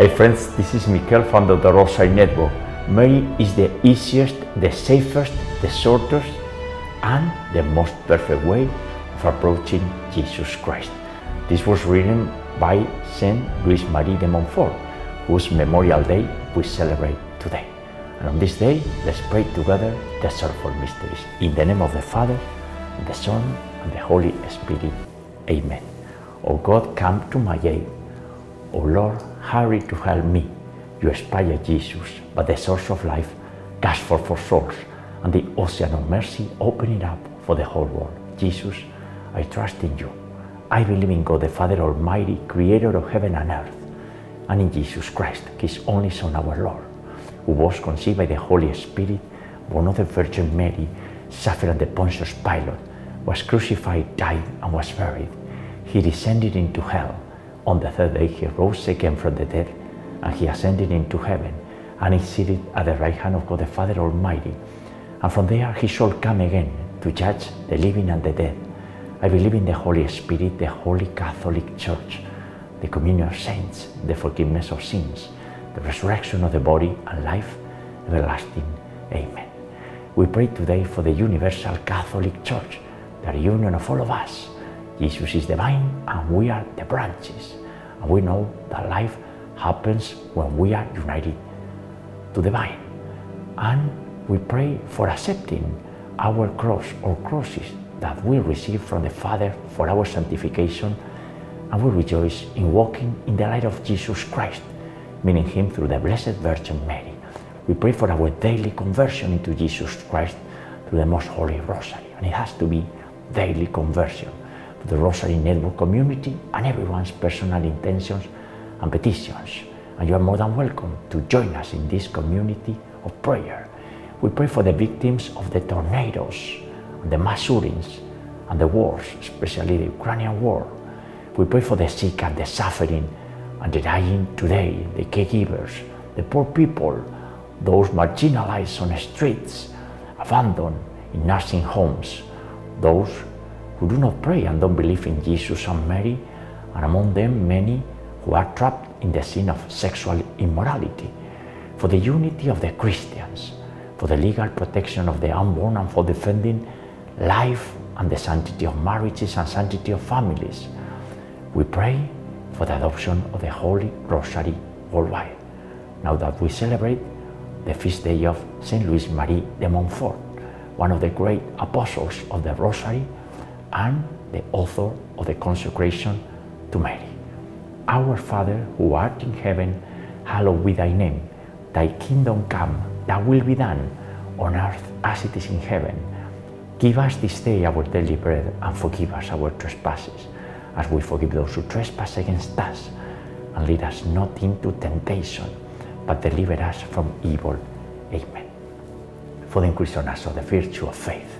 Hey friends, this is Mikel from the Rosary Network. Mary is the easiest, the safest, the shortest, and the most perfect way of approaching Jesus Christ. This was written by Saint Louis Marie de Montfort, whose Memorial Day we celebrate today. And on this day, let's pray together the Sorrowful Mysteries. In the name of the Father, and the Son, and the Holy Spirit. Amen. O God, come to my aid. O Lord, hurry to help me. You inspire Jesus, but the source of life, cast forth for souls, and the ocean of mercy, open it up for the whole world. Jesus, I trust in you. I believe in God, the Father Almighty, creator of heaven and earth, and in Jesus Christ, his only Son, our Lord, who was conceived by the Holy Spirit, born of the Virgin Mary, suffered under Pontius Pilate, was crucified, died, and was buried. He descended into hell. On the third day, he rose again from the dead, and he ascended into heaven, and is seated at the right hand of God the Father Almighty. And from there he shall come again to judge the living and the dead. I believe in the Holy Spirit, the Holy Catholic Church, the communion of saints, the forgiveness of sins, the resurrection of the body, and life everlasting. Amen. We pray today for the Universal Catholic Church, the reunion of all of us. Jesus is the vine, and we are the branches. And we know that life happens when we are united to the vine. And we pray for accepting our cross or crosses that we receive from the Father for our sanctification, and we rejoice in walking in the light of Jesus Christ, meaning Him through the Blessed Virgin Mary. We pray for our daily conversion into Jesus Christ through the Most Holy Rosary, and it has to be daily conversion the Rosary Network community and everyone's personal intentions and petitions. And you are more than welcome to join us in this community of prayer. We pray for the victims of the tornadoes, the mass shootings, and the wars, especially the Ukrainian war. We pray for the sick and the suffering and the dying today, the caregivers, the poor people, those marginalized on the streets, abandoned in nursing homes, those who do not pray and don't believe in Jesus and Mary, and among them many who are trapped in the sin of sexual immorality, for the unity of the Christians, for the legal protection of the unborn, and for defending life and the sanctity of marriages and sanctity of families. We pray for the adoption of the Holy Rosary worldwide. Now that we celebrate the feast day of Saint Louis Marie de Montfort, one of the great apostles of the Rosary and the author of the consecration to Mary. Our Father who art in heaven, hallowed be thy name. Thy kingdom come, thy will be done, on earth as it is in heaven. Give us this day our daily bread, and forgive us our trespasses, as we forgive those who trespass against us. And lead us not into temptation, but deliver us from evil. Amen. For the increase of the virtue of faith.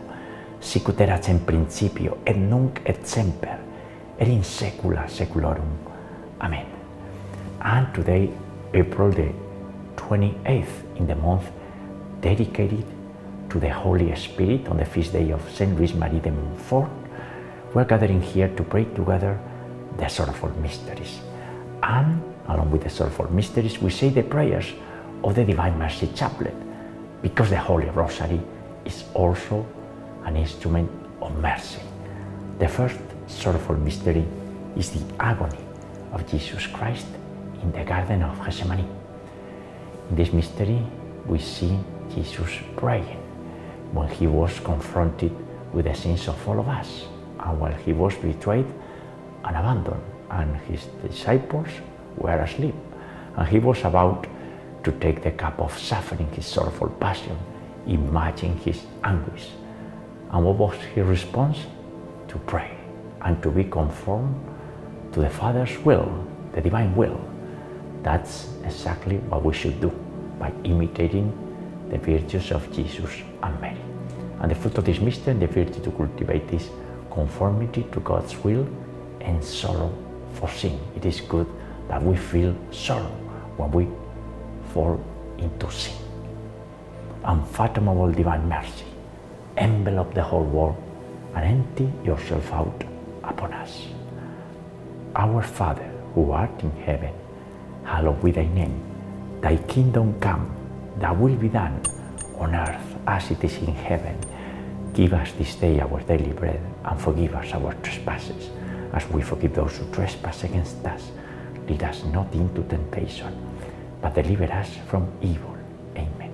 sicut erat in principio et nunc et semper, et in saecula saeculorum. Amen. And today, April the 28th in the month dedicated to the Holy Spirit on the feast day of Saint Louis Marie de Montfort, we're gathering here to pray together the sorrowful mysteries. And along with the sorrowful mysteries, we say the prayers of the Divine Mercy Chaplet, because the Holy Rosary is also an instrument of mercy. The first sorrowful mystery is the agony of Jesus Christ in the Garden of Gethsemane. In this mystery, we see Jesus praying when he was confronted with the sins of all of us and while he was betrayed and abandoned and his disciples were asleep and he was about to take the cup of suffering his sorrowful passion imagine his anguish and what was his response to pray and to be conformed to the father's will the divine will that's exactly what we should do by imitating the virtues of jesus and mary and the fruit of this mystery the virtue to cultivate this conformity to God's will and sorrow for sin. It is good that we feel sorrow when we fall into sin. Unfathomable divine mercy, envelop the whole world and empty yourself out upon us. Our Father, who art in heaven, hallowed be thy name. Thy kingdom come, thy will be done on earth as it is in heaven. Give us this day our daily bread and forgive us our trespasses as we forgive those who trespass against us. Lead us not into temptation, but deliver us from evil. Amen.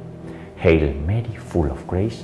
Hail Mary, full of grace,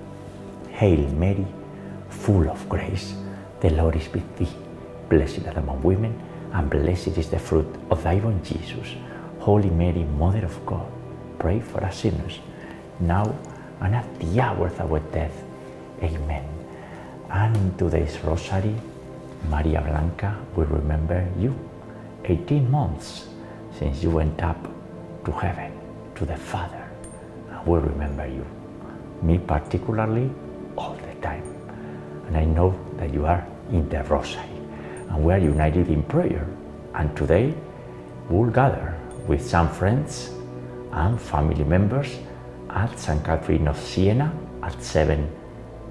Hail Mary, full of grace, the Lord is with thee. Blessed art among women, and blessed is the fruit of thy womb, Jesus. Holy Mary, Mother of God, pray for us sinners, now and at the hour of our death. Amen. And in today's Rosary, Maria Blanca will remember you. 18 months since you went up to heaven, to the Father, and will remember you. Me particularly, all the time. And I know that you are in the Rosary, and we are united in prayer. And today, we'll gather with some friends and family members at St. Catherine of Siena at 7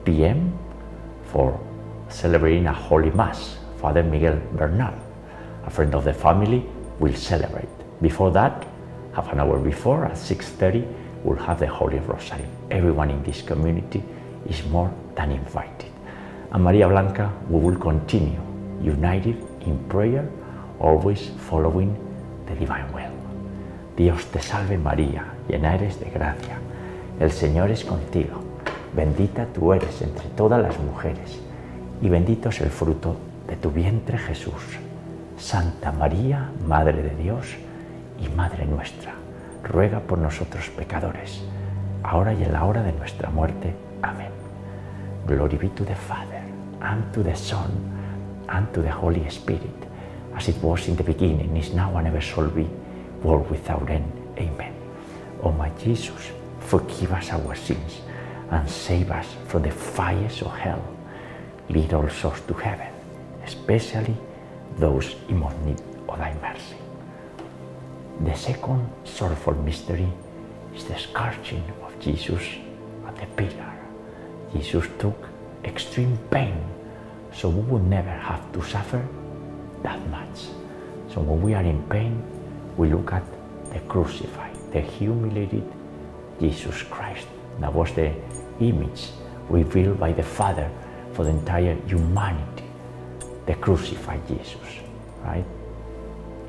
p.m. for celebrating a Holy Mass. Father Miguel Bernal, a friend of the family, will celebrate. Before that, half an hour before, at 6.30, we'll have the Holy Rosary. Everyone in this community is more than invited. And Maria Blanca, we will continue united in prayer, always following the divine will. Dios te salve María, llena eres de gracia. El Señor es contigo. Bendita tú eres entre todas las mujeres, y bendito es el fruto de tu vientre Jesús. Santa María, Madre de Dios y Madre nuestra, ruega por nosotros pecadores, ahora y en la hora de nuestra muerte. Amén. Glory be to the Father, and to the Son, and to the Holy Spirit, as it was in the beginning, is now, and ever shall be, world without end. Amen. O my Jesus, forgive us our sins, and save us from the fires of hell lead all souls to heaven, especially those in most need of thy mercy. The second sorrowful mystery is the scourging of Jesus at the pillar. Jesus took extreme pain so we would never have to suffer that much. So when we are in pain, we look at the crucified, the humiliated Jesus Christ. That was the image revealed by the Father for the entire humanity, the crucified Jesus, right?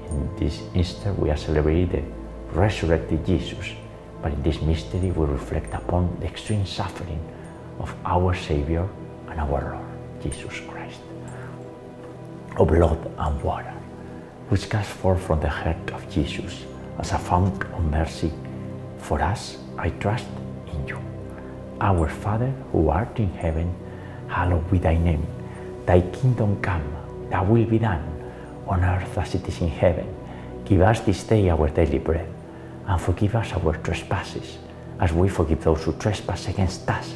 In this Easter, we are celebrating the resurrected Jesus, but in this mystery, we reflect upon the extreme suffering of our Savior and our Lord, Jesus Christ, of blood and water, which comes forth from the heart of Jesus as a fount of mercy for us, I trust in you. Our Father who art in heaven, hallowed be thy name. Thy kingdom come, thy will be done, on earth as it is in heaven. Give us this day our daily bread, and forgive us our trespasses, as we forgive those who trespass against us.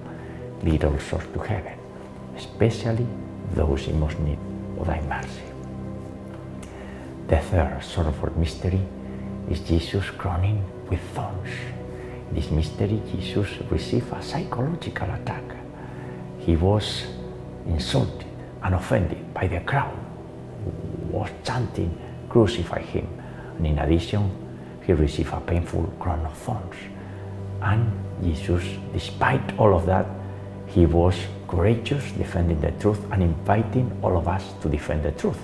Lead all souls to heaven, especially those in most need of thy mercy. The third sorrowful mystery is Jesus crowning with thorns. In this mystery, Jesus received a psychological attack. He was insulted and offended by the crowd who was chanting, Crucify him. And in addition, he received a painful crown of thorns. And Jesus, despite all of that, he was courageous, defending the truth and inviting all of us to defend the truth.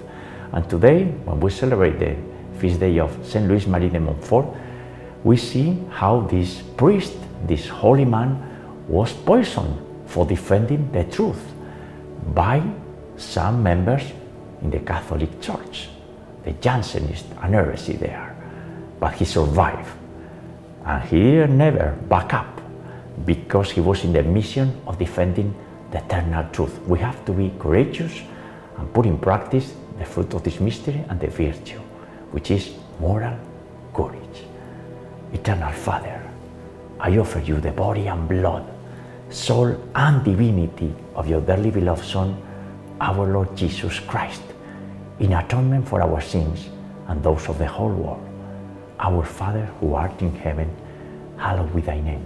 And today, when we celebrate the feast day of Saint Louis Marie de Montfort, we see how this priest, this holy man, was poisoned for defending the truth by some members in the Catholic Church, the Jansenist, an heresy there. but he survived. And he never back up because he was in the mission of defending the eternal truth. We have to be courageous and put in practice the fruit of this mystery and the virtue, which is moral courage. Eternal Father, I offer you the body and blood, soul and divinity of your dearly beloved Son, our Lord Jesus Christ, in atonement for our sins and those of the whole world. Our Father who art in heaven, hallowed be thy name.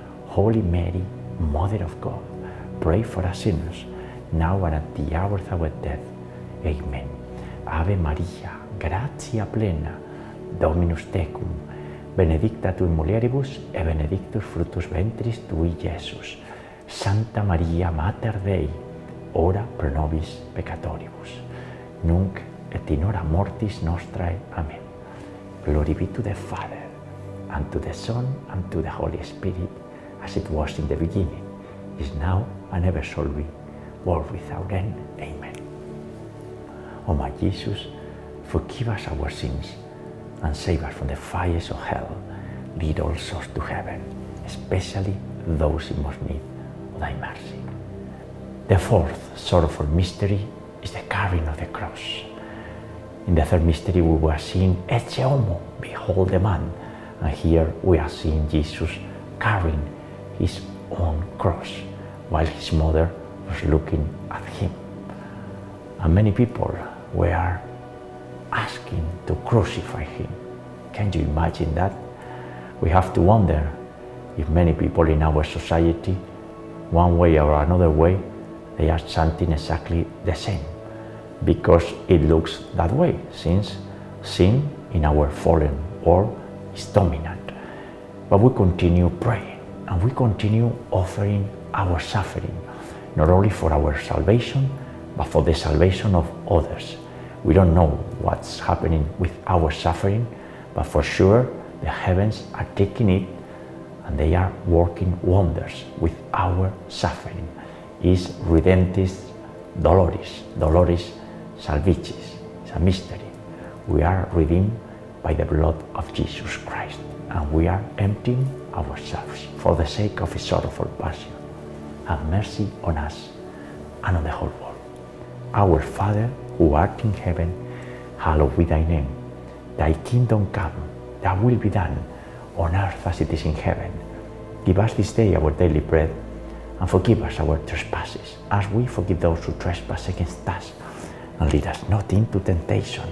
Holy Mary, Mother of God, pray for us sinners, now and at the hour of our death. Amen. Ave Maria, gratia plena, Dominus tecum, benedicta tu in mulieribus, et benedictus fructus ventris tui, Iesus. Santa Maria, Mater Dei, ora pro nobis peccatoribus, nunc et in hora mortis nostrae. Amen. Glory be to the Father, and to the Son, and to the Holy Spirit, as it was in the beginning, is now, and ever shall be, world without end. Amen. O my Jesus, forgive us our sins, and save us from the fires of hell. Lead all souls to heaven, especially those in most need of thy mercy. The fourth sorrowful mystery is the carrying of the cross. In the third mystery, we were seeing Ecce Homo, behold the man. And here we are seeing Jesus carrying his own cross while his mother was looking at him. And many people were asking to crucify him. Can you imagine that? We have to wonder if many people in our society, one way or another way, they are chanting exactly the same because it looks that way since sin in our fallen world is dominant. But we continue praying and we continue offering our suffering, not only for our salvation, but for the salvation of others. We don't know what's happening with our suffering, but for sure the heavens are taking it and they are working wonders with our suffering. Is Redemptis Doloris, Doloris Salvifici. It's a mystery. We are redeemed by the blood of Jesus Christ, and we are emptying ourselves for the sake of his sorrowful passion. Have mercy on us and on the whole world. Our Father, who art in heaven, hallowed be thy name. Thy kingdom come, thy will be done, on earth as it is in heaven. Give us this day our daily bread, and forgive us our trespasses, as we forgive those who trespass against us. And lead us not into temptation,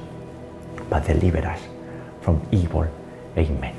but deliver us from evil. Amen.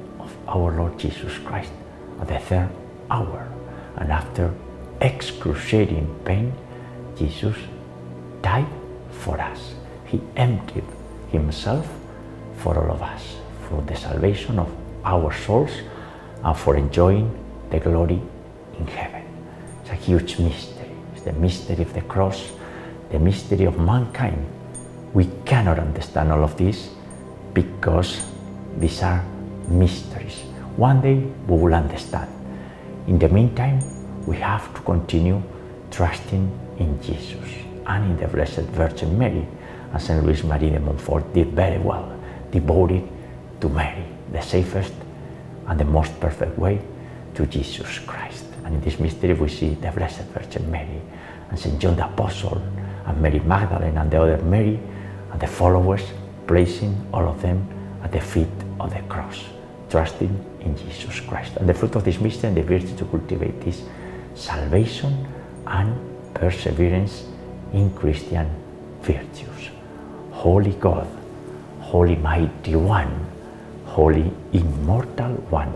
our Lord Jesus Christ at the third hour. And after excruciating pain, Jesus died for us. He emptied himself for all of us, for the salvation of our souls and for enjoying the glory in heaven. It's a huge mystery. It's the mystery of the cross, the mystery of mankind. We cannot understand all of this because these are mysteries. One day we will understand. In the meantime, we have to continue trusting in Jesus and in the Blessed Virgin Mary, as Saint Louis Marie de Montfort did very well, devoted to Mary, the safest and the most perfect way to Jesus Christ. And in this mystery, we see the Blessed Virgin Mary and St. John the Apostle and Mary Magdalene and the other Mary and the followers placing all of them at the feet the cross, trusting in Jesus Christ. And the fruit of this mystery and the virtue to cultivate this salvation and perseverance in Christian virtues. Holy God, Holy Mighty One, Holy Immortal One,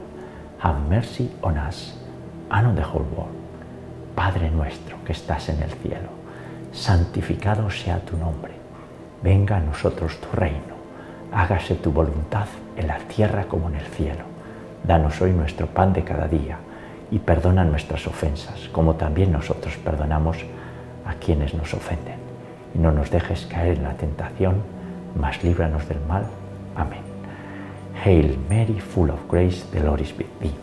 have mercy on us and on the whole world. Padre nuestro que estás en el cielo, santificado sea tu nombre. Venga a nosotros tu reino. Hágase tu voluntad en la tierra como en el cielo. Danos hoy nuestro pan de cada día y perdona nuestras ofensas, como también nosotros perdonamos a quienes nos ofenden. Y no nos dejes caer en la tentación, mas líbranos del mal. Amén. Hail Mary, full of grace, the Lord is with thee.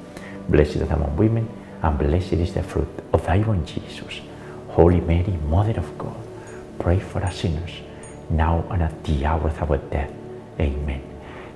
Blessed among women, and blessed is the fruit of thy womb, Jesus. Holy Mary, Mother of God, pray for us sinners, now and at the hour of our death. Amen.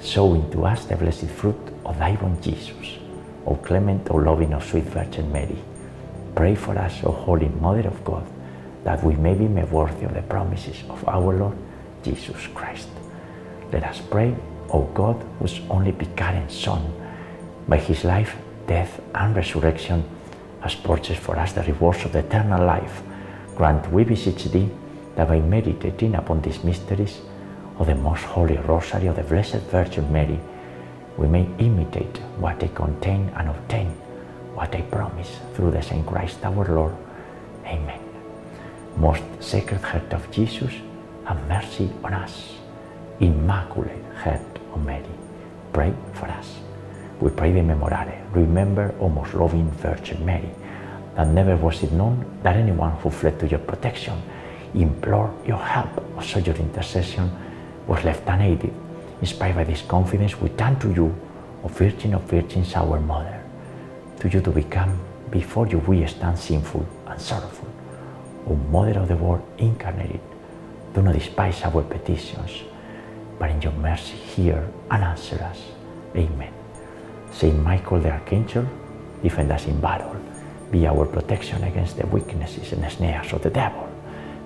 sow into us the blessed fruit of thy womb, Jesus. O clement, O loving, O sweet Virgin Mary, pray for us, O Holy Mother of God, that we may be made worthy of the promises of our Lord Jesus Christ. Let us pray, O God, whose only begotten Son, by his life, death, and resurrection, has purchased for us the rewards of the eternal life. Grant, we beseech thee, that by meditating upon these mysteries of the most holy rosary of the Blessed Virgin Mary, we may imitate what they contain and obtain what they promise through the same Christ our Lord. Amen. Most Sacred Heart of Jesus, have mercy on us. Immaculate Heart of Mary, pray for us. We pray the Memorare. Remember, O most loving Virgin Mary, that never was it known that anyone who fled to your protection, implored your help, or sought your intercession, was left unaided. Inspired by this confidence, we turn to you, O Virgin of Virgins, our Mother. To you to become, before you we stand sinful and sorrowful. O Mother of the Word incarnated, do not despise our petitions, but in your mercy hear and answer us. Amen. Saint Michael the Archangel, defend us in battle. Be our protection against the weaknesses and snares of the devil.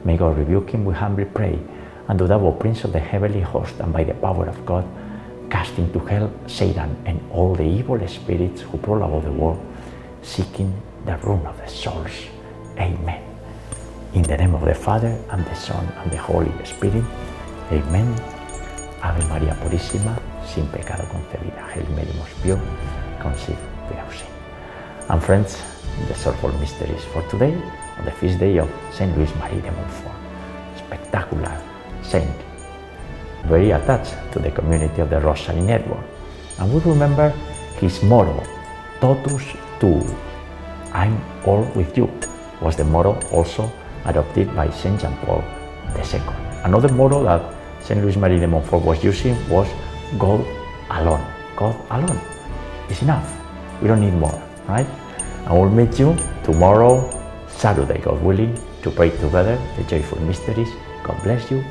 May God rebuke him, we humbly pray, and the devil, prince of the heavenly host, and by the power of God, cast into hell Satan and all the evil spirits who prowl about the world, seeking the ruin of the souls. Amen. In the name of the Father, and the Son, and the Holy Spirit. Amen. Ave María Purísima, sin pecado concebida. Hail Mary, most pure, conceived without sin. And friends, the sorrowful mysteries for today, on the feast day of Saint Louis Marie de Montfort. Spectacular saint, very attached to the community of the Rosary Network. And we remember his motto, Totus Tuus, I'm all with you, was the motto also adopted by Saint John Paul II. Another motto that Saint Louis Marie de Montfort was using was God alone. God alone is enough. We don't need more, right? And we'll meet you tomorrow, Saturday, God willing, to pray together the joyful mysteries. God bless you.